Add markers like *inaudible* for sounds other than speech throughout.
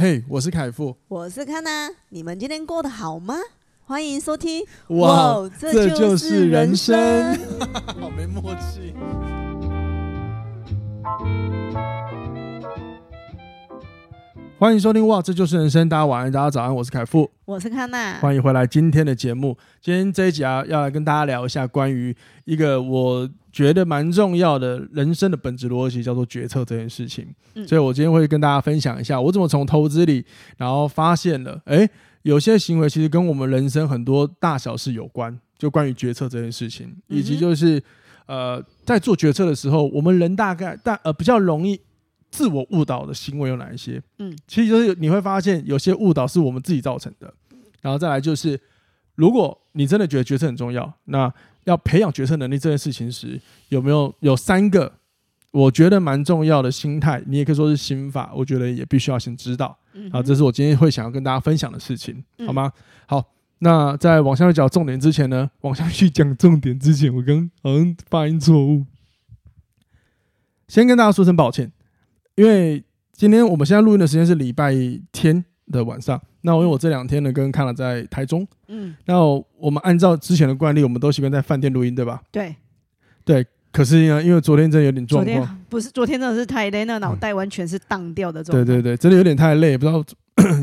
嘿，hey, 我是凯富，我是康娜，你们今天过得好吗？欢迎收听，哇，哇这就是人生，人生 *laughs* 好没默契。欢迎收听，哇，这就是人生。大家晚安，大家早安，我是凯富，我是康娜，欢迎回来今天的节目。今天这一集啊，要来跟大家聊一下关于一个我。觉得蛮重要的人生的本质逻辑叫做决策这件事情，嗯、所以我今天会跟大家分享一下我怎么从投资里，然后发现了，哎，有些行为其实跟我们人生很多大小事有关，就关于决策这件事情，以及就是呃，在做决策的时候，我们人大概大呃比较容易自我误导的行为有哪一些？嗯，其实就是你会发现有些误导是我们自己造成的，然后再来就是，如果你真的觉得决策很重要，那要培养决策能力这件事情时，有没有有三个我觉得蛮重要的心态？你也可以说是心法，我觉得也必须要先知道。好，这是我今天会想要跟大家分享的事情，好吗？好，那在往下去讲重点之前呢，往下去讲重点之前，我刚好像发音错误，先跟大家说声抱歉，因为今天我们现在录音的时间是礼拜天的晚上。那因为我这两天呢，跟康了在台中，嗯，那我们按照之前的惯例，我们都习惯在饭店录音，对吧？对，对。可是呢，因为昨天真的有点状况，不是昨天真的是太累，那脑袋完全是荡掉的状态。对对对，真的有点太累，不知道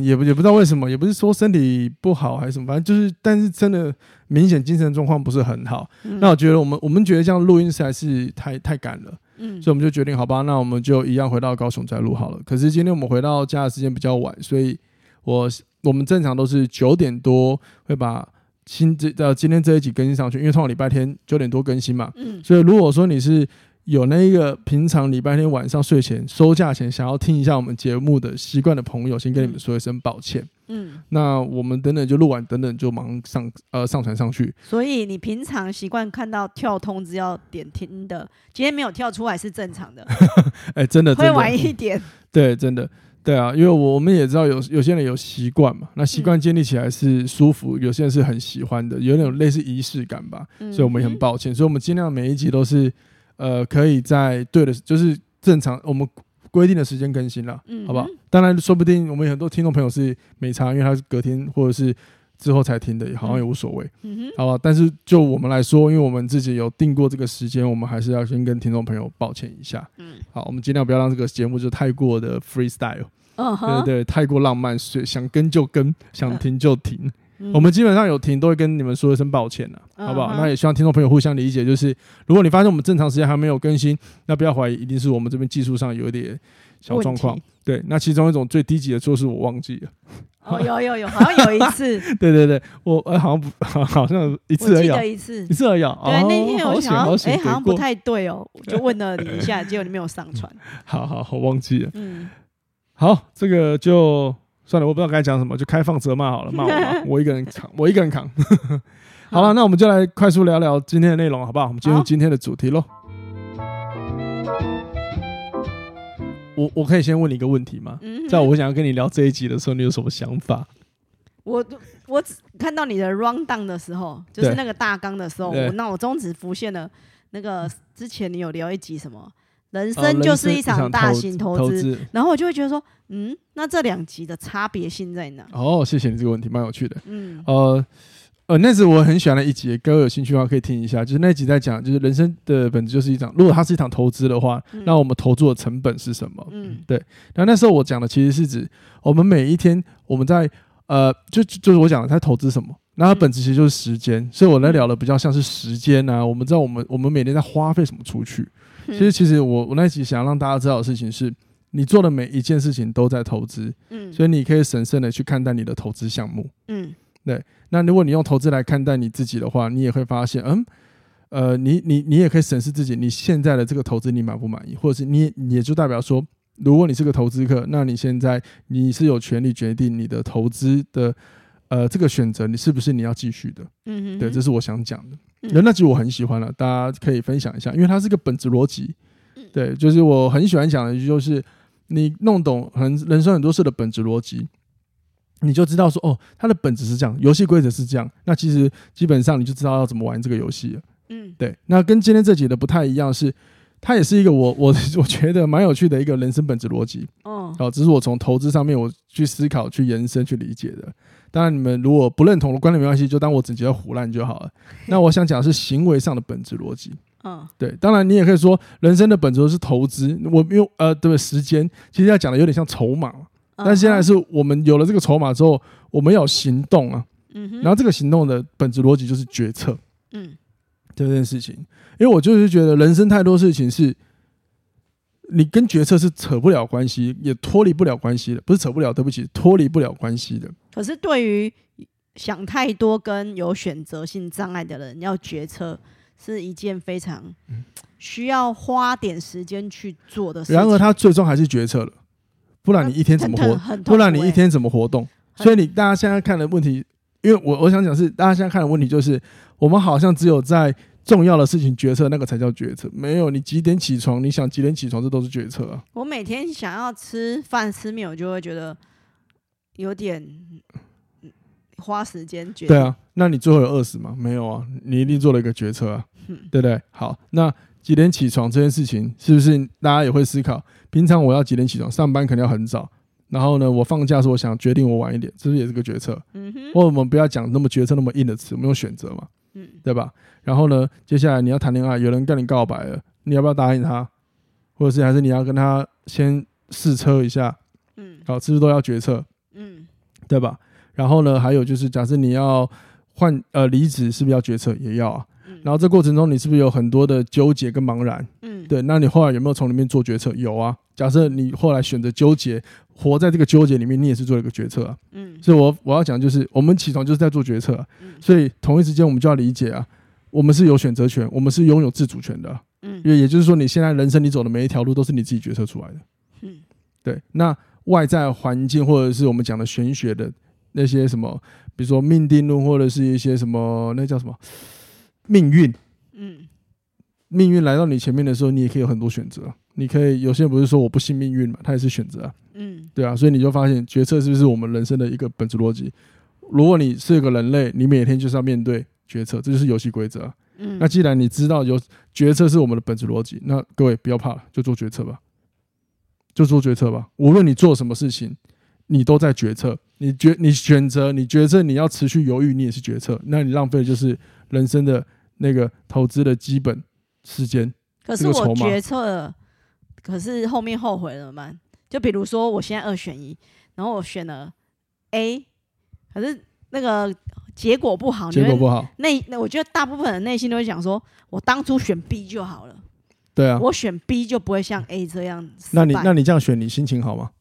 也不 *coughs* 也不知道为什么，也不是说身体不好还是什么，反正就是，但是真的明显精神状况不是很好。嗯、那我觉得我们我们觉得这样录音实在是太太赶了，嗯，所以我们就决定好吧，那我们就一样回到高雄再录好了。可是今天我们回到家的时间比较晚，所以我。我们正常都是九点多会把新这呃今天这一集更新上去，因为通常礼拜天九点多更新嘛。嗯。所以如果说你是有那个平常礼拜天晚上睡前收假前想要听一下我们节目的习惯的朋友，先跟你们说一声抱歉。嗯。那我们等等就录完，等等就马上上呃上传上去。所以你平常习惯看到跳通知要点听的，今天没有跳出来是正常的。*laughs* 哎、欸，真的。会晚一点。对，真的。对啊，因为我我们也知道有有些人有习惯嘛，那习惯建立起来是舒服，嗯、有些人是很喜欢的，有那种类似仪式感吧，嗯、所以我们也很抱歉，所以我们尽量每一集都是呃可以在对的，就是正常我们规定的时间更新了，嗯、好不好？当然，说不定我们有很多听众朋友是没差，因为他是隔天或者是。之后才听的，好像也无所谓，嗯哼，好吧。但是就我们来说，因为我们自己有定过这个时间，我们还是要先跟听众朋友抱歉一下。嗯，好，我们尽量不要让这个节目就太过的 freestyle，嗯哼，对对，太过浪漫，想跟就跟，想停就停。嗯、我们基本上有停，都会跟你们说一声抱歉了，好不好？嗯、那也希望听众朋友互相理解。就是如果你发现我们正常时间还没有更新，那不要怀疑，一定是我们这边技术上有一点小状况。对，那其中一种最低级的错是我忘记了。哦，有有有，好像有一次。*laughs* 对对对，我呃好像不，好像一次而已。记得一次，一次而已。对，那天我想要，哎，好像不太对哦，我就问了你一下，*laughs* 结果你没有上传。好好，我忘记了。嗯。好，这个就算了，我不知道该讲什么，就开放责骂好了，*laughs* 骂我吧，我一个人扛，我一个人扛。*laughs* 好了，那我们就来快速聊聊今天的内容，好不好？我们进入今天的主题喽。我我可以先问你一个问题吗？嗯、在我想要跟你聊这一集的时候，你有什么想法？我我只看到你的 rundown 的时候，就是那个大纲的时候，我脑中只浮现了那个之前你有聊一集什么，人生就是一场大型投资，然后我就会觉得说，嗯，那这两集的差别性在哪？哦，谢谢你这个问题，蛮有趣的。嗯，呃。呃，那是我很喜欢的一集，各位有兴趣的话可以听一下。就是那集在讲，就是人生的本质就是一场，如果它是一场投资的话，嗯、那我们投注的成本是什么？嗯，对。那那时候我讲的其实是指我们每一天我们在呃，就就是我讲的，它投资什么？那它本质其实就是时间。嗯、所以我来聊的比较像是时间啊。我们知道我们我们每天在花费什么出去。其实其实我我那期想要让大家知道的事情是，你做的每一件事情都在投资。嗯，所以你可以审慎的去看待你的投资项目。嗯。对，那如果你用投资来看待你自己的话，你也会发现，嗯，呃，你你你也可以审视自己，你现在的这个投资你满不满意，或者是你也就代表说，如果你是个投资客，那你现在你是有权利决定你的投资的，呃，这个选择你是不是你要继续的？嗯哼哼，对，这是我想讲的。那那集我很喜欢了，大家可以分享一下，因为它是个本质逻辑。对，就是我很喜欢讲的，就是你弄懂很人生很多事的本质逻辑。你就知道说哦，它的本质是这样，游戏规则是这样。那其实基本上你就知道要怎么玩这个游戏了。嗯，对。那跟今天这集的不太一样是，它也是一个我 *laughs* 我我觉得蛮有趣的一个人生本质逻辑。哦，哦，只是我从投资上面我去思考、去延伸、去理解的。当然，你们如果不认同的观点没关系，就当我整节胡乱就好了。*laughs* 那我想讲的是行为上的本质逻辑。嗯，对。当然，你也可以说人生的本质是投资。我用呃，对时间其实要讲的有点像筹码。但现在是我们有了这个筹码之后，我们要行动啊。嗯哼。然后这个行动的本质逻辑就是决策。嗯。这件事情，因为我就是觉得人生太多事情是，你跟决策是扯不了关系，也脱离不了关系的。不是扯不了，对不起，脱离不了关系的。可是对于想太多跟有选择性障碍的人，要决策是一件非常需要花点时间去做的事。然而，他最终还是决策了，不然你一天怎么活？不然你一天怎么活动？所以，你大家现在看的问题。因为我我想讲是，大家现在看的问题就是，我们好像只有在重要的事情决策，那个才叫决策。没有，你几点起床，你想几点起床，这都是决策啊。我每天想要吃饭吃面，我就会觉得有点花时间决策。对啊，那你最后有饿死吗？没有啊，你一定做了一个决策啊，嗯、对不对？好，那几点起床这件事情，是不是大家也会思考？平常我要几点起床？上班肯定要很早。然后呢，我放假时我想决定我晚一点，这是也是个决策。嗯哼，或者我们不要讲那么决策那么硬的词，我们用选择嘛，嗯，对吧？然后呢，接下来你要谈恋爱，有人跟你告白了，你要不要答应他？或者是还是你要跟他先试车一下？嗯，好，是不是都要决策？嗯，对吧？然后呢，还有就是，假设你要换呃离职，是不是要决策？也要啊。然后这过程中，你是不是有很多的纠结跟茫然？嗯，对。那你后来有没有从里面做决策？有啊。假设你后来选择纠结，活在这个纠结里面，你也是做了一个决策啊。嗯。所以我我要讲就是，我们起床就是在做决策啊。嗯。所以同一时间，我们就要理解啊，我们是有选择权，我们是拥有自主权的。嗯。因为也就是说，你现在人生你走的每一条路都是你自己决策出来的。嗯。对。那外在环境或者是我们讲的玄学的那些什么，比如说命定论，或者是一些什么，那叫什么？命运，嗯，命运来到你前面的时候，你也可以有很多选择。你可以有些人不是说我不信命运嘛，他也是选择啊，嗯，对啊，所以你就发现决策是不是我们人生的一个本质逻辑？如果你是一个人类，你每天就是要面对决策，这就是游戏规则。嗯，那既然你知道有决策是我们的本质逻辑，那各位不要怕了，就做决策吧，就做决策吧。无论你做什么事情，你都在决策。你决你选择，你决策，你要持续犹豫，你也是决策。那你浪费的就是人生的。那个投资的基本时间，可是我决策了，可是后面后悔了嘛？就比如说，我现在二选一，然后我选了 A，可是那个结果不好，结果不好。内那我觉得大部分人内心都会想说，我当初选 B 就好了。对啊，我选 B 就不会像 A 这样。那你那你这样选，你心情好吗？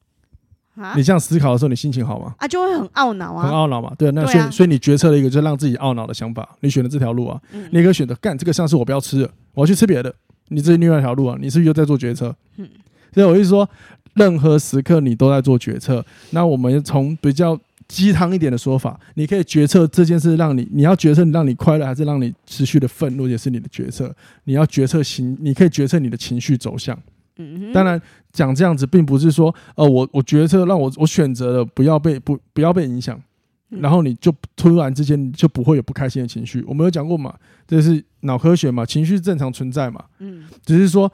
你这样思考的时候，你心情好吗？啊，就会很懊恼啊，很懊恼嘛。对，那所以所以你决策了一个，就是让自己懊恼的想法。你选了这条路啊，你可以选择干这个上市我不要吃了，我要去吃别的。你这是另外一条路啊，你是不是又在做决策？嗯，所以我意思说，任何时刻你都在做决策。那我们从比较鸡汤一点的说法，你可以决策这件事让你，你要决策让你快乐，还是让你持续的愤怒，也是你的决策。你要决策情，你可以决策你的情绪走向。嗯，当然讲这样子，并不是说，呃，我我决策让我我选择了不要被不不要被影响，然后你就突然之间就不会有不开心的情绪。我们有讲过嘛，这是脑科学嘛，情绪正常存在嘛，嗯，只是说。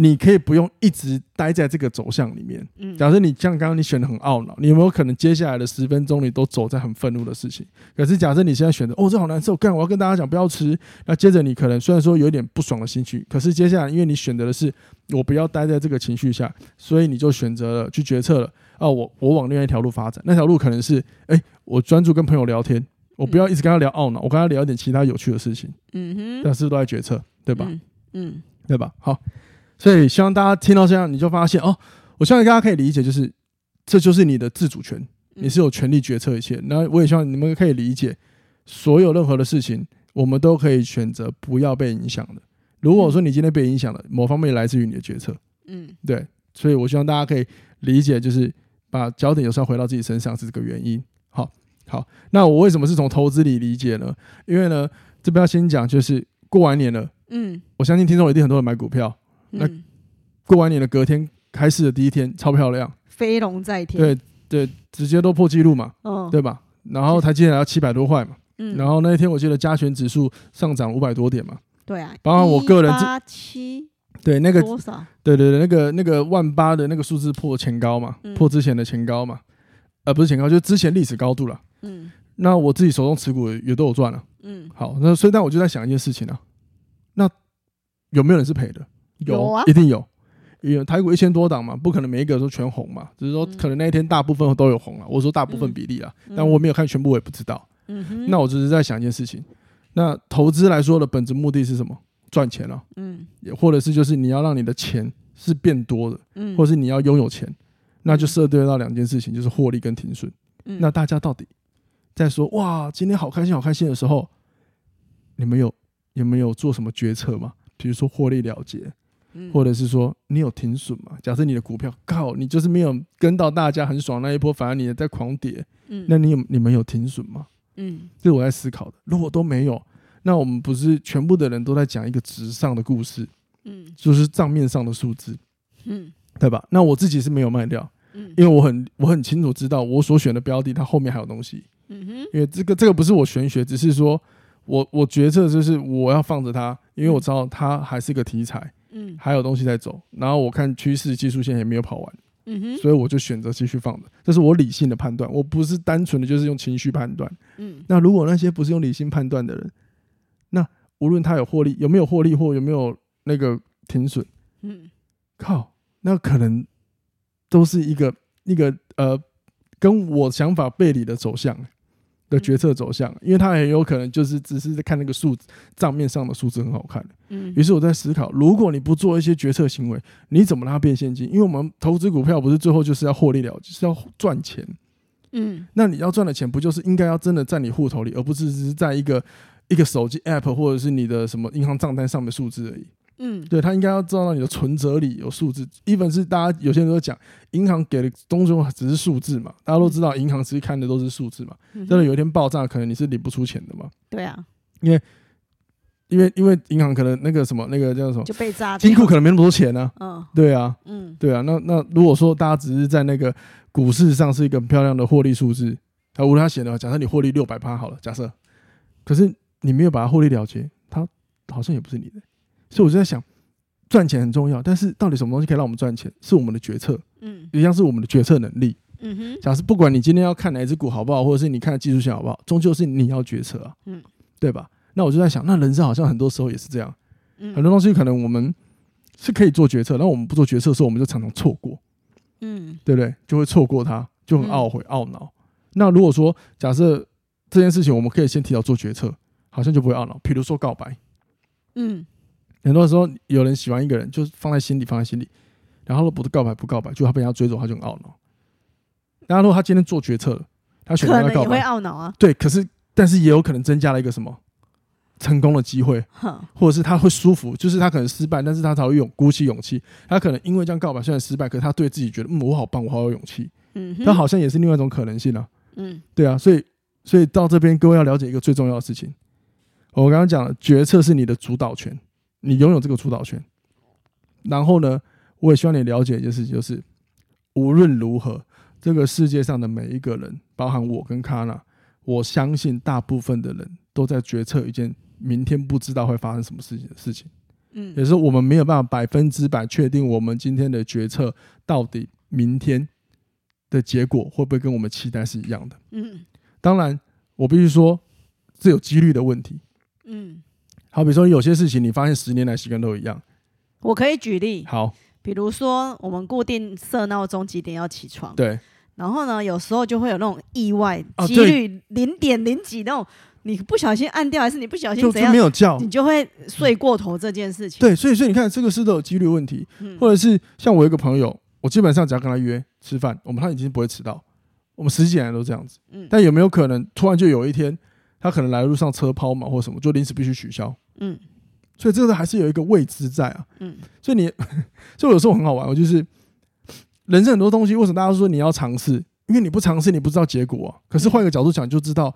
你可以不用一直待在这个走向里面。嗯，假设你像刚刚你选的很懊恼，你有没有可能接下来的十分钟你都走在很愤怒的事情？可是假设你现在选择，哦，这好难受，干，我要跟大家讲不要吃。那接着你可能虽然说有点不爽的心情，可是接下来因为你选择的是我不要待在这个情绪下，所以你就选择了去决策了。哦，我我往另外一条路发展，那条路可能是，哎、欸，我专注跟朋友聊天，我不要一直跟他聊懊恼，我跟他聊一点其他有趣的事情。嗯哼，但是都在决策，对吧？嗯，嗯，对吧？好。所以希望大家听到这样，你就发现哦，我希望大家可以理解，就是这就是你的自主权，你是有权利决策一切。那我也希望你们可以理解，所有任何的事情，我们都可以选择不要被影响的。如果说你今天被影响了，某方面来自于你的决策，嗯，对。所以我希望大家可以理解，就是把焦点有时候回到自己身上是这个原因。好，好，那我为什么是从投资里理解呢？因为呢，这边要先讲，就是过完年了，嗯，我相信听众一定很多人买股票。那过完年的隔天开市的第一天超漂亮，飞龙在天，对对，直接都破纪录嘛，嗯，对吧？然后台积电要七百多块嘛，嗯，然后那一天我记得加权指数上涨五百多点嘛，对啊，包括我个人八七，对那个多少？对对对，那个那个万八的那个数字破前高嘛，破之前的前高嘛，呃，不是前高，就是之前历史高度了。嗯，那我自己手中持股也都有赚了。嗯，好，那所以但我就在想一件事情啊，那有没有人是赔的？有，有啊，一定有。因为台股一千多档嘛，不可能每一个都全红嘛，只是说可能那一天大部分都有红了。我说大部分比例啊，嗯、但我没有看全部，我也不知道。那我只是在想一件事情，那投资来说的本质目的是什么？赚钱了。嗯，也或者是就是你要让你的钱是变多的，嗯，或者是你要拥有钱，那就涉对到两件事情，就是获利跟停损。嗯，那大家到底在说哇，今天好开心好开心的时候，你们有有没有做什么决策吗？比如说获利了结。或者是说你有停损吗？假设你的股票靠，你就是没有跟到大家很爽那一波，反而你也在狂跌，嗯，那你有你们有停损吗？嗯，这是我在思考的。如果都没有，那我们不是全部的人都在讲一个纸上的故事，嗯，就是账面上的数字，嗯，对吧？那我自己是没有卖掉，嗯，因为我很我很清楚知道我所选的标的它后面还有东西，嗯哼，因为这个这个不是我玄学，只是说我我决策就是我要放着它，因为我知道它还是个题材。嗯，还有东西在走，然后我看趋势技术线也没有跑完，嗯哼，所以我就选择继续放着，这是我理性的判断，我不是单纯的就是用情绪判断，嗯，那如果那些不是用理性判断的人，那无论他有获利，有没有获利或有没有那个停损，嗯，靠，那可能都是一个一个呃跟我想法背离的走向。的决策走向，因为他很有可能就是只是在看那个数字账面上的数字很好看，嗯，于是我在思考，如果你不做一些决策行为，你怎么让它变现金？因为我们投资股票不是最后就是要获利了就，是要赚钱，嗯，那你要赚的钱不就是应该要真的在你户头里，而不是只是在一个一个手机 app 或者是你的什么银行账单上的数字而已。嗯，对，他应该要知道你的存折里有数字。even 是大家有些人都讲，银行给的东西只是数字嘛，大家都知道银行其实看的都是数字嘛。真的有一天爆炸，可能你是领不出钱的嘛。对啊，因为因为因为银行可能那个什么那个叫什么就被炸，金库可能没那么多钱呢。嗯，对啊，嗯，对啊。那那如果说大家只是在那个股市上是一个很漂亮的获利数字，啊，无论他写的话，假设你获利六百趴好了，假设，可是你没有把它获利了结，它好像也不是你的。所以我就在想，赚钱很重要，但是到底什么东西可以让我们赚钱？是我们的决策，嗯，一样是我们的决策能力，嗯哼。假设不管你今天要看哪一只股好不好，或者是你看技术线好不好，终究是你要决策啊，嗯，对吧？那我就在想，那人生好像很多时候也是这样，嗯，很多东西可能我们是可以做决策，那我们不做决策的时候，我们就常常错过，嗯，对不对？就会错过它，就很懊悔、懊恼。那如果说假设这件事情我们可以先提早做决策，好像就不会懊恼。比如说告白，嗯。很多时候，有人喜欢一个人，就是放在心里，放在心里，然后不告白，不告白，就他被人家追走，他就很懊恼。然后如果他今天做决策了，他选择要告白，会懊恼啊。对，可是但是也有可能增加了一个什么成功的机会，或者是他会舒服，就是他可能失败，但是他才会勇鼓起勇气。他可能因为这样告白虽然失败，可是他对自己觉得，嗯，我好棒，我好有勇气。嗯，他好像也是另外一种可能性啊。嗯，对啊，所以所以到这边各位要了解一个最重要的事情，我刚刚讲了，决策是你的主导权。你拥有这个主导权，然后呢，我也希望你了解一件事情，就是无论如何，这个世界上的每一个人，包含我跟卡纳，我相信大部分的人都在决策一件明天不知道会发生什么事情的事情。嗯，也是我们没有办法百分之百确定我们今天的决策到底明天的结果会不会跟我们期待是一样的。嗯，当然，我必须说，这有几率的问题。嗯。好，比如说有些事情，你发现十年来习惯都一样。我可以举例。好，比如说我们固定设闹钟几点要起床。对。然后呢，有时候就会有那种意外，几率零点零几那种，你不小心按掉，还是你不小心怎样，就没有叫，你就会睡过头这件事情。对，所以所以你看，这个是都有几率问题。嗯。或者是像我一个朋友，我基本上只要跟他约吃饭，我们他已经不会迟到。我们十几年来都这样子。嗯。但有没有可能突然就有一天，他可能来路上车抛锚或什么，就临时必须取消？嗯，所以这个还是有一个未知在啊。嗯，所以你，*laughs* 所以有时候很好玩。我就是人生很多东西，为什么大家都说你要尝试？因为你不尝试，你不知道结果啊。可是换一个角度讲，就知道。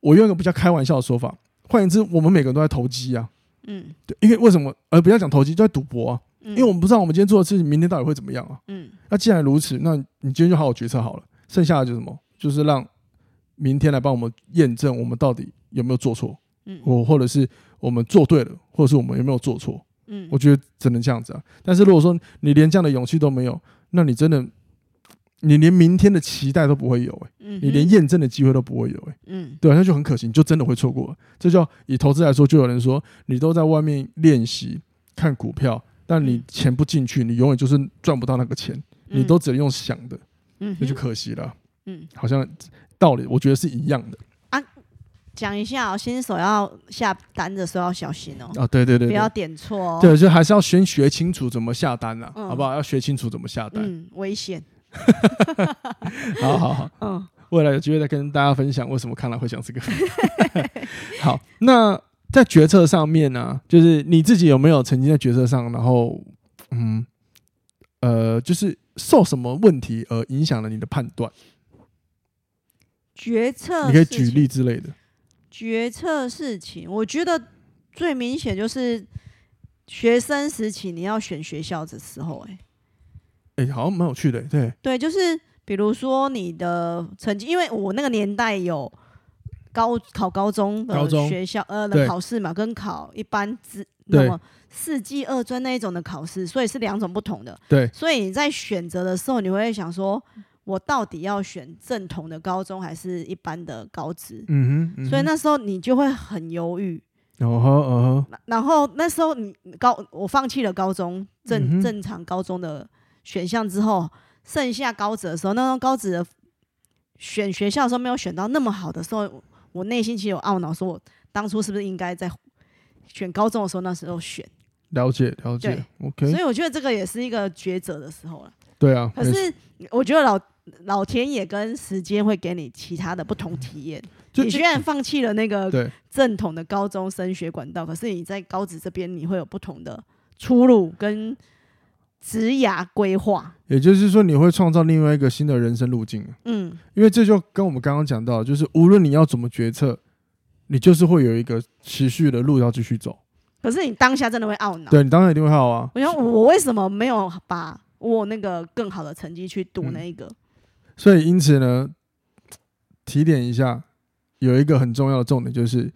我用一个比较开玩笑的说法，换言之，我们每个人都在投机啊。嗯，对，因为为什么？而不要讲投机，就在赌博啊。因为我们不知道我们今天做的事情，明天到底会怎么样啊。嗯，那既然如此，那你今天就好好决策好了。剩下的就是什么？就是让明天来帮我们验证我们到底有没有做错。嗯，我或者是。我们做对了，或者是我们有没有做错？嗯，我觉得只能这样子啊。但是如果说你连这样的勇气都没有，那你真的你连明天的期待都不会有、欸，嗯、你连验证的机会都不会有、欸，嗯，对、啊，那就很可惜，你就真的会错过。这叫以投资来说，就有人说，你都在外面练习看股票，但你钱不进去，你永远就是赚不到那个钱，嗯、你都只能用想的，嗯，那就可惜了，嗯，好像道理，我觉得是一样的。讲一下哦，新手要下单的时候要小心哦。啊，对对对，不要点错哦。对，就还是要先学清楚怎么下单啊，好不好？要学清楚怎么下单。嗯，危险。*laughs* 好好好，嗯，未来有机会再跟大家分享为什么看了会想这个。*laughs* 好，那在决策上面呢，就是你自己有没有曾经在决策上，然后嗯呃，就是受什么问题而影响了你的判断？决策，你可以举例之类的。决策事情，我觉得最明显就是学生时期你要选学校的时候、欸，哎，哎，好像蛮有趣的、欸，对，对，就是比如说你的成绩，因为我那个年代有高考高中的学校呃的考试嘛，跟考一般之那么四技二专那一种的考试，所以是两种不同的，对，所以你在选择的时候，你会想说。我到底要选正统的高中还是一般的高职？嗯哼，所以那时候你就会很犹豫。哦呵哦呵。然后那时候你高，我放弃了高中正正常高中的选项之后，剩下高职的时候，那种高职的选学校的时候没有选到那么好的时候，我内心其实有懊恼，说我当初是不是应该在选高中的时候那时候选？了解了解，OK。所以我觉得这个也是一个抉择的时候了。对啊。可是我觉得老。老天也跟时间会给你其他的不同体验。*laughs* 就你虽然放弃了那个正统的高中升学管道，可是你在高职这边你会有不同的出路跟职涯规划。也就是说，你会创造另外一个新的人生路径。嗯，因为这就跟我们刚刚讲到，就是无论你要怎么决策，你就是会有一个持续的路要继续走。可是你当下真的会懊恼。对，你当下一定会懊啊。我想，我为什么没有把我那个更好的成绩去读那一个？嗯所以，因此呢，提点一下，有一个很重要的重点，就是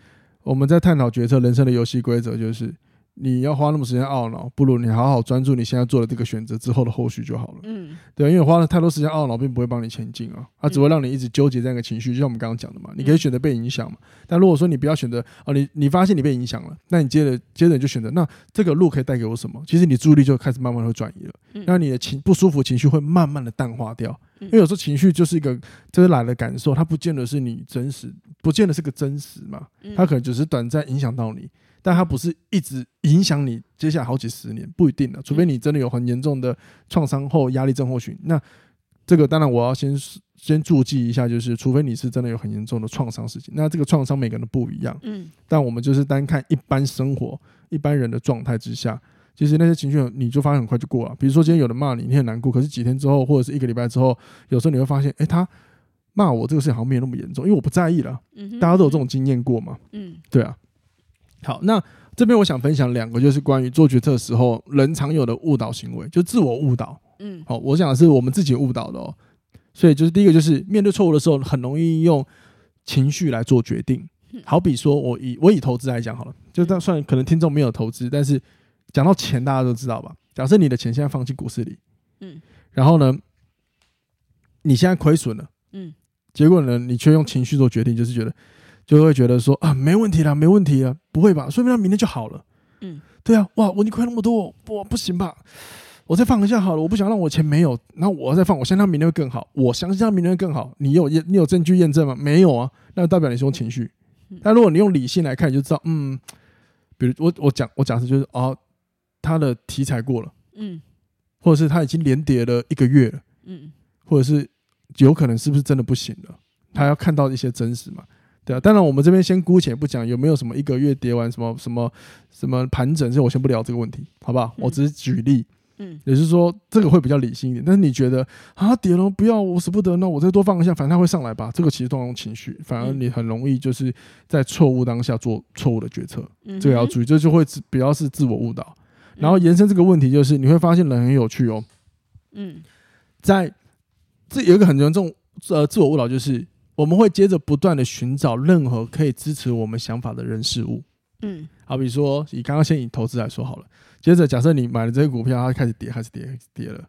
我们在探讨决策人生的游戏规则，就是。你要花那么时间懊恼，不如你好好专注你现在做的这个选择之后的后续就好了。嗯，对，因为花了太多时间懊恼，并不会帮你前进啊，它只会让你一直纠结这样一个情绪。就像我们刚刚讲的嘛，你可以选择被影响嘛。但如果说你不要选择哦，你你发现你被影响了，那你接着接着你就选择，那这个路可以带给我什么？其实你注意力就开始慢慢会转移了。那你的情不舒服情绪会慢慢的淡化掉，因为有时候情绪就是一个就是来的感受，它不见得是你真实，不见得是个真实嘛，它可能只是短暂影响到你。但它不是一直影响你接下来好几十年，不一定的，除非你真的有很严重的创伤后压力症候群。那这个当然我要先先注记一下，就是除非你是真的有很严重的创伤事情，那这个创伤每个人都不一样。嗯，但我们就是单看一般生活一般人的状态之下，其实那些情绪你就发现很快就过了。比如说今天有人骂你，你很难过，可是几天之后或者是一个礼拜之后，有时候你会发现，哎，他骂我这个事情好像没有那么严重，因为我不在意了。嗯，大家都有这种经验过嘛。嗯，对啊。好，那这边我想分享两个，就是关于做决策的时候人常有的误导行为，就自我误导。嗯，好，我想的是我们自己误导的哦。所以就是第一个，就是面对错误的时候，很容易用情绪来做决定。好比说，我以我以投资来讲好了，就这样算可能听众没有投资，但是讲到钱，大家都知道吧？假设你的钱现在放进股市里，嗯，然后呢，你现在亏损了，嗯，结果呢，你却用情绪做决定，就是觉得。就会觉得说啊，没问题啦，没问题啦，不会吧？说明他明天就好了。嗯，对啊，哇，我你亏那么多，不不行吧？我再放一下好了，我不想让我钱没有，然后我再放，我相信他明天会更好，我相信他明天会更好。你有验，你有证据验证吗？没有啊，那代表你是用情绪。但如果你用理性来看，你就知道，嗯，比如我我讲我假设就是哦，他的题材过了，嗯，或者是他已经连跌了一个月了，嗯，或者是有可能是不是真的不行了？他要看到一些真实嘛。对啊，当然我们这边先姑且不讲有没有什么一个月跌完什么什么什么盘整，这我先不聊这个问题，好不好？我只是举例，嗯，也就是说这个会比较理性一点。但是你觉得啊跌了不要，我舍不得，那我再多放一下，反正它会上来吧？这个其实都用情绪，反而你很容易就是在错误当下做错误的决策，这个要注意，这就会比较是自我误导。然后延伸这个问题就是你会发现人很有趣哦，嗯，在这有一个很严重呃自我误导就是。我们会接着不断的寻找任何可以支持我们想法的人事物，嗯，好比说以刚刚先以投资来说好了，接着假设你买了这些股票，它开始跌，开始跌，开始跌了，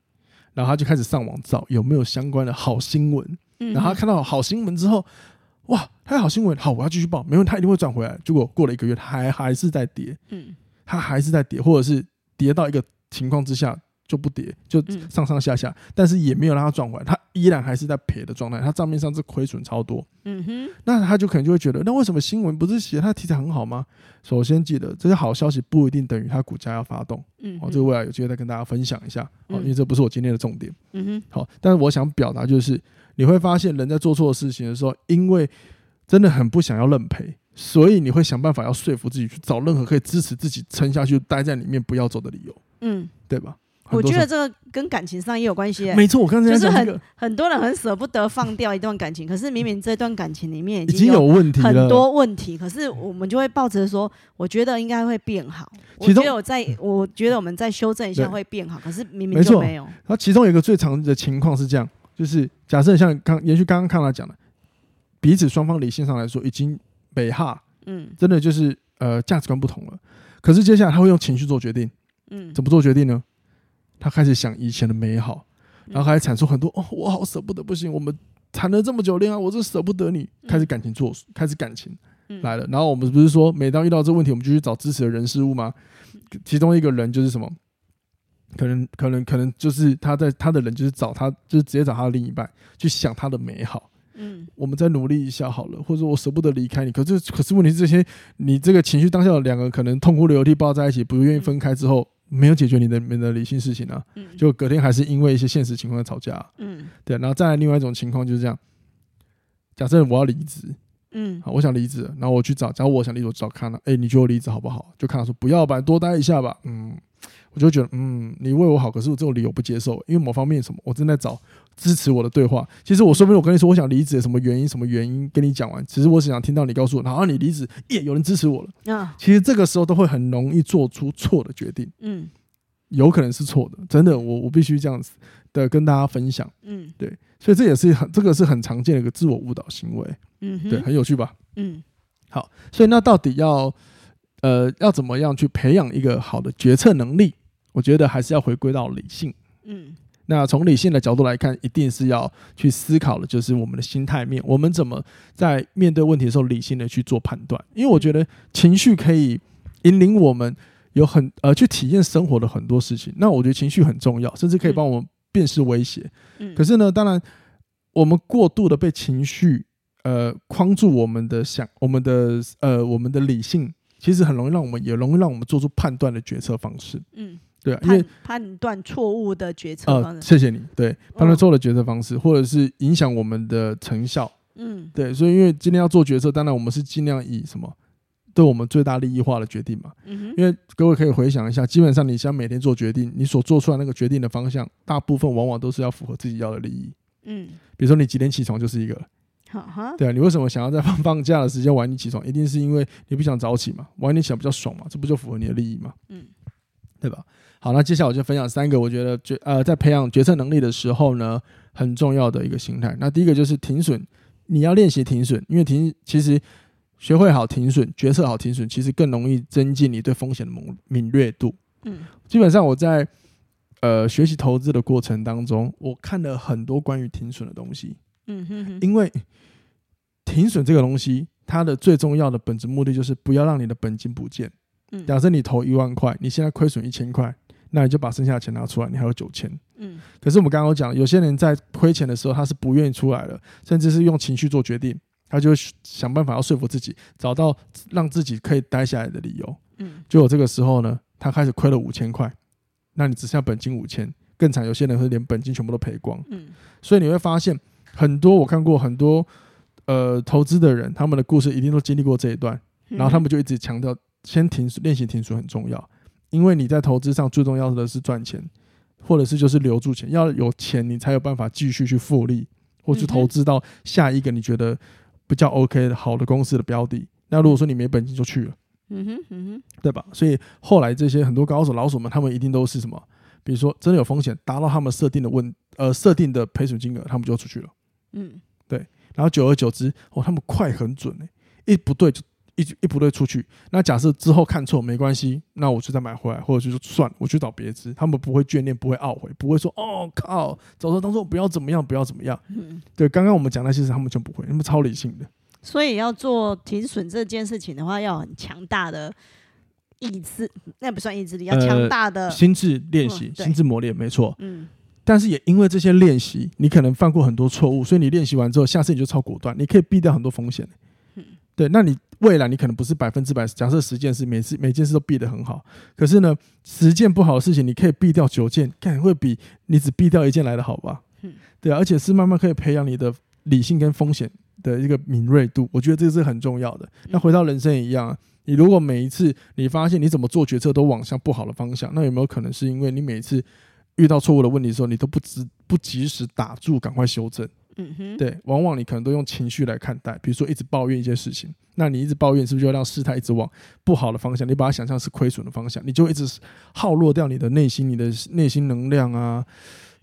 然后他就开始上网找有没有相关的好新闻。然后他看到好新闻之后，哇，他有好新闻，好，我要继续报，没问题，他一定会转回来。结果过了一个月，他还还是在跌，嗯，它还是在跌，或者是跌到一个情况之下就不跌，就上上下下，嗯、但是也没有让它转回来，他依然还是在赔的状态，它账面上是亏损超多，嗯哼，那他就可能就会觉得，那为什么新闻不是写他题材很好吗？首先记得，这些好消息不一定等于他股价要发动，嗯哼，好，这个未来有机会再跟大家分享一下，好，因为这不是我今天的重点，嗯哼，好，但是我想表达就是。你会发现，人在做错事情的时候，因为真的很不想要认赔，所以你会想办法要说服自己去找任何可以支持自己撑下去、待在里面不要走的理由。嗯，对吧？我觉得这个跟感情上也有关系、欸。没错，我刚才就是很很多人很舍不得放掉一段感情，可是明明这段感情里面已经有问题，很多问题，可是我们就会抱着说，我觉得应该会变好。其中我觉得我在，我觉得我们再修正一下会变好，对可是明明就没有。然后其中有一个最常的情况是这样。就是假设像刚延续刚刚看他讲的，彼此双方理性上来说已经北哈，嗯，真的就是呃价值观不同了。可是接下来他会用情绪做决定，嗯，怎么做决定呢？他开始想以前的美好，然后开始阐述很多哦，我好舍不得，不行，我们谈了这么久恋爱，我是舍不得你。开始感情做，开始感情来了。然后我们不是说每当遇到这个问题，我们就去找支持的人事物吗？其中一个人就是什么？可能可能可能就是他在他的人就是找他就是直接找他的另一半去想他的美好，嗯，我们再努力一下好了，或者我舍不得离开你，可是可是问题是这些你这个情绪当下的两个可能痛哭流涕抱在一起，不愿意分开之后，没有解决你的你的理性事情啊，嗯，就隔天还是因为一些现实情况吵架，嗯，对，然后再来另外一种情况就是这样，假设我要离职，嗯，好，我想离职，然后我去找，假如我想离职，我找看了，哎，你觉得我离职好不好？就看他说不要吧，多待一下吧，嗯。我就觉得，嗯，你为我好，可是我这种理由不接受，因为某方面什么，我正在找支持我的对话。其实我说不定我跟你说我想离职，什么原因，什么原因跟你讲完，其实我只想听到你告诉我，然后你离职，耶，有人支持我了。啊，其实这个时候都会很容易做出错的决定。嗯，有可能是错的，真的，我我必须这样子的跟大家分享。嗯，对，所以这也是很这个是很常见的一个自我误导行为。嗯哼，对，很有趣吧？嗯，好，所以那到底要呃要怎么样去培养一个好的决策能力？我觉得还是要回归到理性，嗯，那从理性的角度来看，一定是要去思考的，就是我们的心态面，我们怎么在面对问题的时候理性的去做判断。因为我觉得情绪可以引领我们有很呃去体验生活的很多事情。那我觉得情绪很重要，甚至可以帮我们辨识威胁。可是呢，当然我们过度的被情绪呃框住我们的想，我们的呃我们的理性，其实很容易让我们也容易让我们做出判断的决策方式。嗯。对、啊，因为判断错误的决策方式。呃，谢谢你。对，判断错误的决策方式，或者是影响我们的成效。嗯，对，所以因为今天要做决策，当然我们是尽量以什么对我们最大利益化的决定嘛。嗯哼。因为各位可以回想一下，基本上你想每天做决定，你所做出来那个决定的方向，大部分往往都是要符合自己要的利益。嗯。比如说你几点起床就是一个。好哈。对啊，你为什么想要在放放假的时间晚点起床？一定是因为你不想早起嘛，晚点起来比较爽嘛，这不就符合你的利益嘛？嗯，对吧？好，那接下来我就分享三个我觉得决呃在培养决策能力的时候呢，很重要的一个心态。那第一个就是停损，你要练习停损，因为停其实学会好停损，决策好停损，其实更容易增进你对风险的敏敏锐度。嗯，基本上我在呃学习投资的过程当中，我看了很多关于停损的东西。嗯哼哼，因为停损这个东西，它的最重要的本质目的就是不要让你的本金不见。嗯，假设你投一万块，你现在亏损一千块。那你就把剩下的钱拿出来，你还有九千。嗯，可是我们刚刚讲，有些人在亏钱的时候，他是不愿意出来的，甚至是用情绪做决定，他就会想办法要说服自己，找到让自己可以待下来的理由。嗯，就有这个时候呢，他开始亏了五千块，那你只剩下本金五千，更惨，有些人会连本金全部都赔光。嗯，所以你会发现很多我看过很多呃投资的人，他们的故事一定都经历过这一段，然后他们就一直强调，先停，练习停损很重要。因为你在投资上最重要的是赚钱，或者是就是留住钱，要有钱你才有办法继续去复利，或是投资到下一个你觉得比较 OK 的好的公司的标的。那如果说你没本金就去了，嗯哼嗯哼，对吧？所以后来这些很多高手老手们，他们一定都是什么？比如说真的有风险，达到他们设定的问呃设定的赔损金额，他们就出去了。嗯，对。然后久而久之，哦，他们快很准，欸，一不对就一一不对出去，那假设之后看错没关系，那我就再买回来，或者就说算了，我去找别只。他们不会眷恋，不会懊悔，不会说哦靠，早知道当初不要怎么样，不要怎么样。嗯，对，刚刚我们讲那些事，他们就不会，他们超理性的。所以要做停损这件事情的话，要很强大的意志，那不算意志力，要强大的、呃、心智练习、哦、心智磨练，没错。嗯。但是也因为这些练习，你可能犯过很多错误，所以你练习完之后，下次你就超果断，你可以避掉很多风险。嗯，对。那你未来你可能不是百分之百，假设十件事，每次每件事都避得很好，可是呢，十件不好的事情，你可以避掉九件，看会比你只避掉一件来的好吧？嗯，对啊，而且是慢慢可以培养你的理性跟风险的一个敏锐度，我觉得这是很重要的。那回到人生也一样啊，你如果每一次你发现你怎么做决策都往向不好的方向，那有没有可能是因为你每一次？遇到错误的问题的时候，你都不及不及时打住，赶快修正。嗯哼，对，往往你可能都用情绪来看待，比如说一直抱怨一些事情，那你一直抱怨，是不是就让事态一直往不好的方向？你把它想象是亏损的方向，你就一直耗落掉你的内心、你的内心能量啊，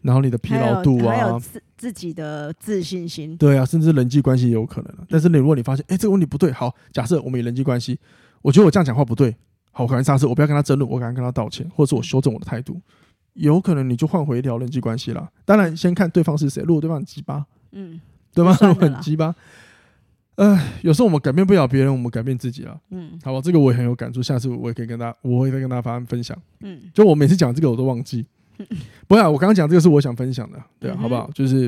然后你的疲劳度啊，还有自自己的自信心。对啊，甚至人际关系也有可能。但是你如果你发现，哎，这个问题不对，好，假设我们以人际关系，我觉得我这样讲话不对，好，我赶紧刹车，我不要跟他争论，我赶紧跟他道歉，或者是我修正我的态度。有可能你就换回一条人际关系了。当然，先看对方是谁。如果对方很鸡巴，嗯，对吗很鸡巴，呃，有时候我们改变不了别人，我们改变自己了。嗯，好吧，这个我也很有感触。下次我也可以跟大家，我会再跟大家发分享。嗯，就我每次讲这个，我都忘记。嗯、*laughs* 不要，我刚刚讲这个是我想分享的，对啊，好不好？就是，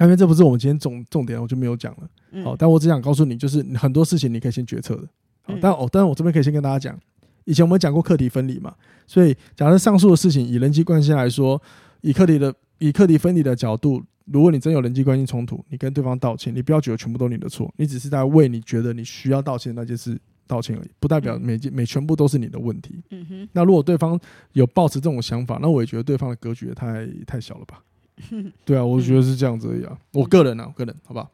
因为这不是我们今天重重点，我就没有讲了。嗯、好，但我只想告诉你，就是很多事情你可以先决策的。好，但哦，当然我这边可以先跟大家讲。以前我们讲过课题分离嘛，所以假设上述的事情以人际关系来说，以课题的以课题分离的角度，如果你真有人际关系冲突，你跟对方道歉，你不要觉得全部都是你的错，你只是在为你觉得你需要道歉那件事道歉而已，不代表每件每全部都是你的问题。嗯哼。那如果对方有抱持这种想法，那我也觉得对方的格局也太太小了吧？对啊，我觉得是这样子而已啊。我个人啊，我个人，好不好？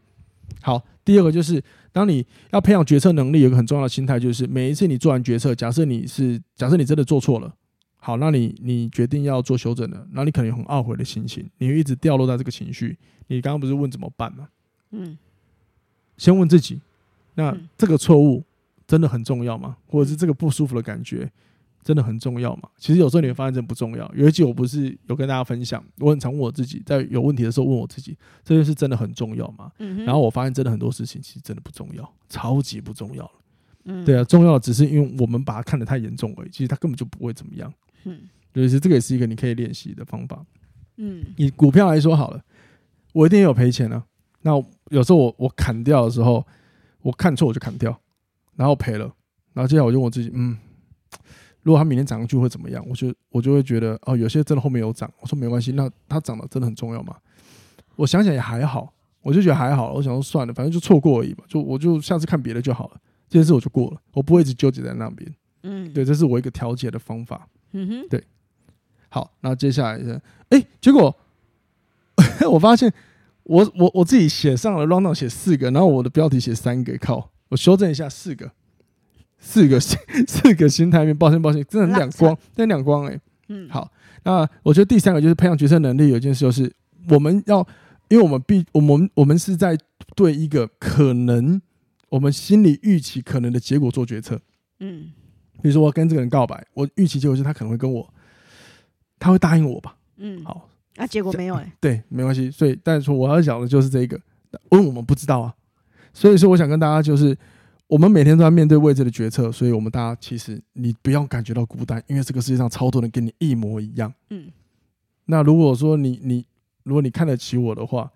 好，第二个就是。当你要培养决策能力，有一个很重要的心态，就是每一次你做完决策，假设你是假设你真的做错了，好，那你你决定要做修正了，那你可能有很懊悔的心情，你会一直掉落在这个情绪。你刚刚不是问怎么办吗？嗯，先问自己，那这个错误真的很重要吗？或者是这个不舒服的感觉？真的很重要吗？其实有时候你会发现真不重要。有一集我不是有跟大家分享，我很常问我自己，在有问题的时候问我自己，这件事真的很重要吗？嗯。然后我发现真的很多事情其实真的不重要，超级不重要了。嗯，对啊，重要的只是因为我们把它看得太严重而已，其实它根本就不会怎么样。嗯，就是这个也是一个你可以练习的方法。嗯，以股票来说好了，我一定有赔钱啊。那有时候我我砍掉的时候，我看错我就砍掉，然后赔了，然后接下来我就问我自己，嗯。如果它明天涨上去会怎么样？我就我就会觉得哦，有些真的后面有涨。我说没关系，那它涨的真的很重要吗？我想想也还好，我就觉得还好。我想说算了，反正就错过而已嘛，就我就下次看别的就好了。这件事我就过了，我不会一直纠结在那边。嗯，对，这是我一个调节的方法。嗯哼，对。好，那接下来是，哎、欸，结果 *laughs* 我发现我我我自己写上了 rundown 写四个，然后我的标题写三个，靠，我修正一下四个。四个心，四个心态面，抱歉抱歉，真的很两光，真两光哎。嗯，好，那我觉得第三个就是培养决策能力。有一件事就是，我们要，因为我们必，我们我们是在对一个可能，我们心里预期可能的结果做决策。嗯，比如说我跟这个人告白，我预期结果是他可能会跟我，他会答应我吧。嗯，好，那结果没有哎。对，没关系。所以，但是说我要讲的就是这个，因为我们不知道啊。所以说，我想跟大家就是。我们每天都在面对未知的决策，所以我们大家其实你不要感觉到孤单，因为这个世界上超多人跟你一模一样。嗯，那如果说你你如果你看得起我的话，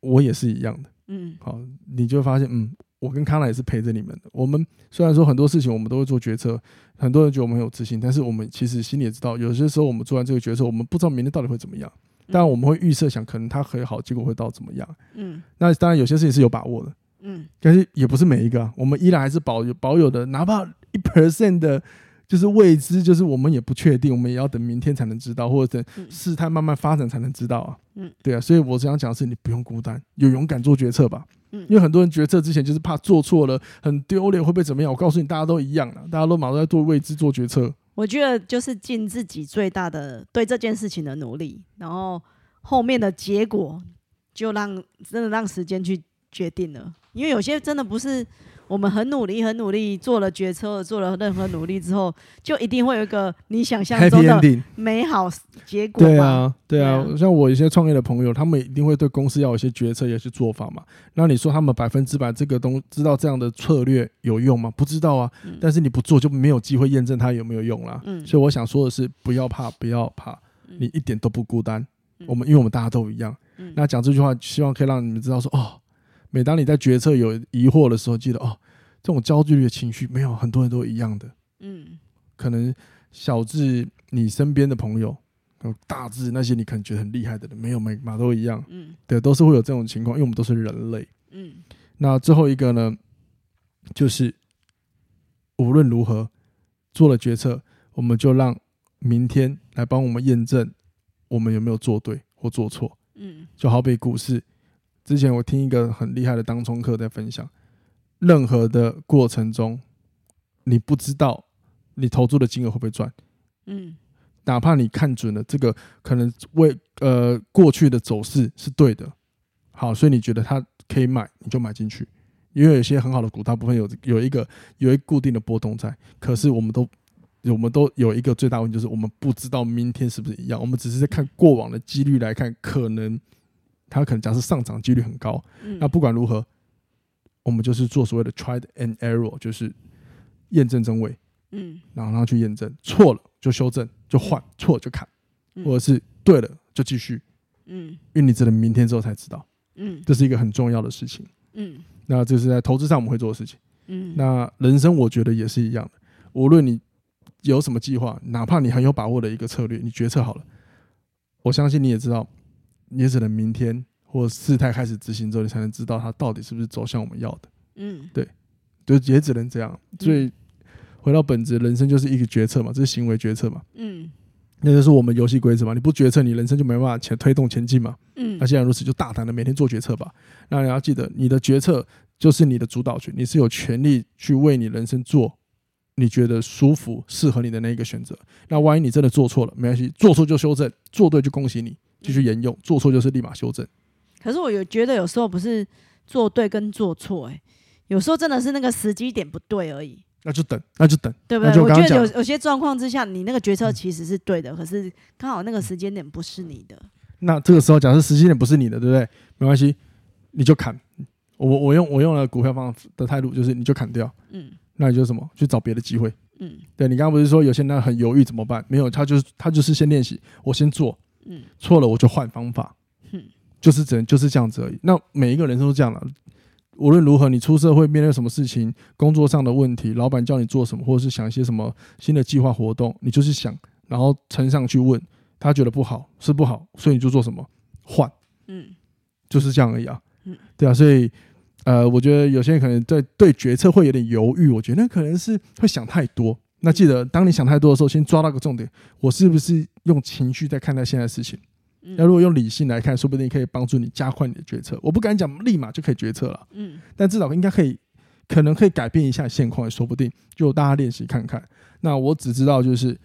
我也是一样的。嗯，好，你就会发现，嗯，我跟康乃也是陪着你们的。我们虽然说很多事情我们都会做决策，很多人觉得我们很有自信，但是我们其实心里也知道，有些时候我们做完这个决策，我们不知道明天到底会怎么样。当然我们会预设想，可能它很好，结果会到怎么样。嗯，那当然有些事情是有把握的。嗯，但是也不是每一个，啊我们依然还是保有保有的，哪怕一 percent 的，就是未知，就是我们也不确定，我们也要等明天才能知道，或者等事态慢慢发展才能知道啊。嗯，对啊，所以我想讲的是，你不用孤单，有勇敢做决策吧。嗯，因为很多人决策之前就是怕做错了，很丢脸，会被怎么样？我告诉你，大家都一样了，大家都马上在做未知做决策。我觉得就是尽自己最大的对这件事情的努力，然后后面的结果就让真的让时间去决定了。因为有些真的不是我们很努力，很努力做了决策，做了任何努力之后，就一定会有一个你想象中的美好结果。对啊，对啊，对啊，像我一些创业的朋友，他们一定会对公司要有一些决策，有些做法嘛。那你说他们百分之百这个东知道这样的策略有用吗？不知道啊。嗯、但是你不做就没有机会验证它有没有用啦。嗯。所以我想说的是，不要怕，不要怕，你一点都不孤单。嗯、我们因为我们大家都一样。嗯、那讲这句话，希望可以让你们知道说哦。每当你在决策有疑惑的时候，记得哦，这种焦虑的情绪没有很多人都一样的。嗯，可能小至你身边的朋友，大至那些你可能觉得很厉害的人，没有每马都一样。嗯，对，都是会有这种情况，因为我们都是人类。嗯，那最后一个呢，就是无论如何做了决策，我们就让明天来帮我们验证我们有没有做对或做错。嗯，就好比股市。之前我听一个很厉害的当冲客在分享，任何的过程中，你不知道你投注的金额会不会赚，嗯，哪怕你看准了这个可能为呃过去的走势是对的，好，所以你觉得它可以买，你就买进去，因为有些很好的股，大部分有有一个有一个固定的波动在，可是我们都我们都有一个最大问题，就是我们不知道明天是不是一样，我们只是在看过往的几率来看，可能。它可能假设上涨几率很高，嗯、那不管如何，我们就是做所谓的 tried and error，就是验证真伪，嗯，然后让它去验证，错了就修正就换，错了就砍，嗯、或者是对了就继续，嗯，因为你只能明天之后才知道，嗯，这是一个很重要的事情，嗯，那这是在投资上我们会做的事情，嗯，那人生我觉得也是一样的，无论你有什么计划，哪怕你很有把握的一个策略，你决策好了，我相信你也知道。你也只能明天或事态开始执行之后，你才能知道它到底是不是走向我们要的。嗯，对，就也只能这样。所以回到本质，人生就是一个决策嘛，这是行为决策嘛。嗯，那就是我们游戏规则嘛。你不决策，你人生就没办法前推动前进嘛。嗯，那既然如此，就大胆的每天做决策吧。那你要记得，你的决策就是你的主导权，你是有权利去为你人生做你觉得舒服、适合你的那一个选择。那万一你真的做错了，没关系，做错就修正，做对就恭喜你。继续沿用，做错就是立马修正。可是我有觉得有时候不是做对跟做错，哎，有时候真的是那个时机点不对而已。那就等，那就等，对不对？我觉得有有些状况之下，你那个决策其实是对的，可是刚好那个时间点不是你的。那这个时候，假设时间点不是你的，对不对？没关系，你就砍。我我用我用了股票方的态度，就是你就砍掉。嗯，那你就什么？去找别的机会。嗯，对，你刚刚不是说有些人很犹豫怎么办？没有，他就是他就是先练习，我先做。嗯，错了我就换方法，嗯，就是只能就是这样子而已。那每一个人都是这样的，无论如何，你出社会面对什么事情，工作上的问题，老板叫你做什么，或者是想一些什么新的计划活动，你就是想，然后呈上去问他觉得不好是不好，所以你就做什么换，嗯，就是这样而已啊，嗯，对啊，所以呃，我觉得有些人可能在对决策会有点犹豫，我觉得那可能是会想太多。那记得，当你想太多的时候，先抓到个重点，我是不是用情绪在看待现在的事情？那如果用理性来看，说不定可以帮助你加快你的决策。我不敢讲立马就可以决策了，嗯，但至少应该可以，可能可以改变一下现况，也说不定。就大家练习看看。那我只知道，就是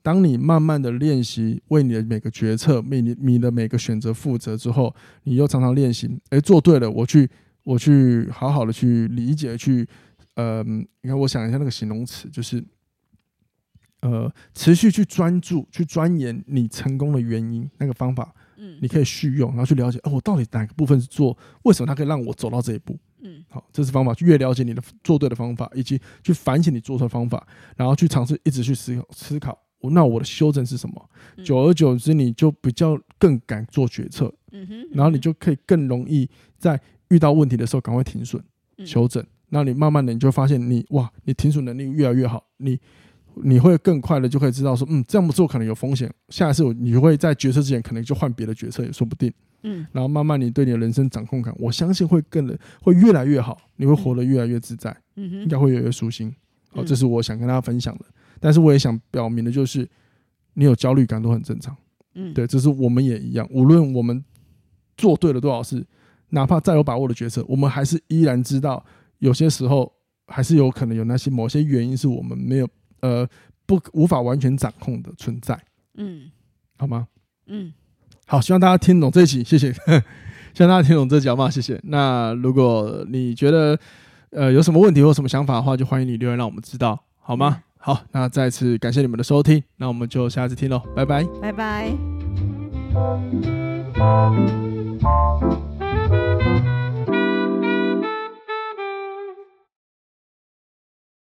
当你慢慢的练习，为你的每个决策、为你你的每个选择负责之后，你又常常练习，哎，做对了，我去，我去好好的去理解，去，呃，你看，我想一下那个形容词，就是。呃，持续去专注、去钻研你成功的原因，那个方法，嗯，你可以续用，然后去了解，哦，我到底哪个部分是做，为什么它可以让我走到这一步？嗯，好，这是方法，越了解你的做对的方法，以及去反省你做错的方法，然后去尝试一直去思考思考，那我的修正是什么？久而久之，你就比较更敢做决策，嗯哼，然后你就可以更容易在遇到问题的时候赶快停损、修正，那你慢慢的你就发现你哇，你停损能力越来越好，你。你会更快的就可以知道说，嗯，这样做可能有风险。下一次你会在决策之前可能就换别的决策也说不定。嗯，然后慢慢你对你的人生掌控感，我相信会更的会越来越好，你会活得越来越自在。嗯哼，应该会越来越舒心。好，这是我想跟大家分享的。但是我也想表明的就是，你有焦虑感都很正常。嗯，对，这是我们也一样。无论我们做对了多少事，哪怕再有把握的决策，我们还是依然知道，有些时候还是有可能有那些某些原因是我们没有。呃，不，无法完全掌控的存在，嗯，好吗？嗯，好，希望大家听懂这一期，谢谢，*laughs* 希望大家听懂这集嘛，谢谢。那如果你觉得呃有什么问题或什么想法的话，就欢迎你留言让我们知道，好吗？嗯、好，那再次感谢你们的收听，那我们就下次听喽，拜拜，拜拜。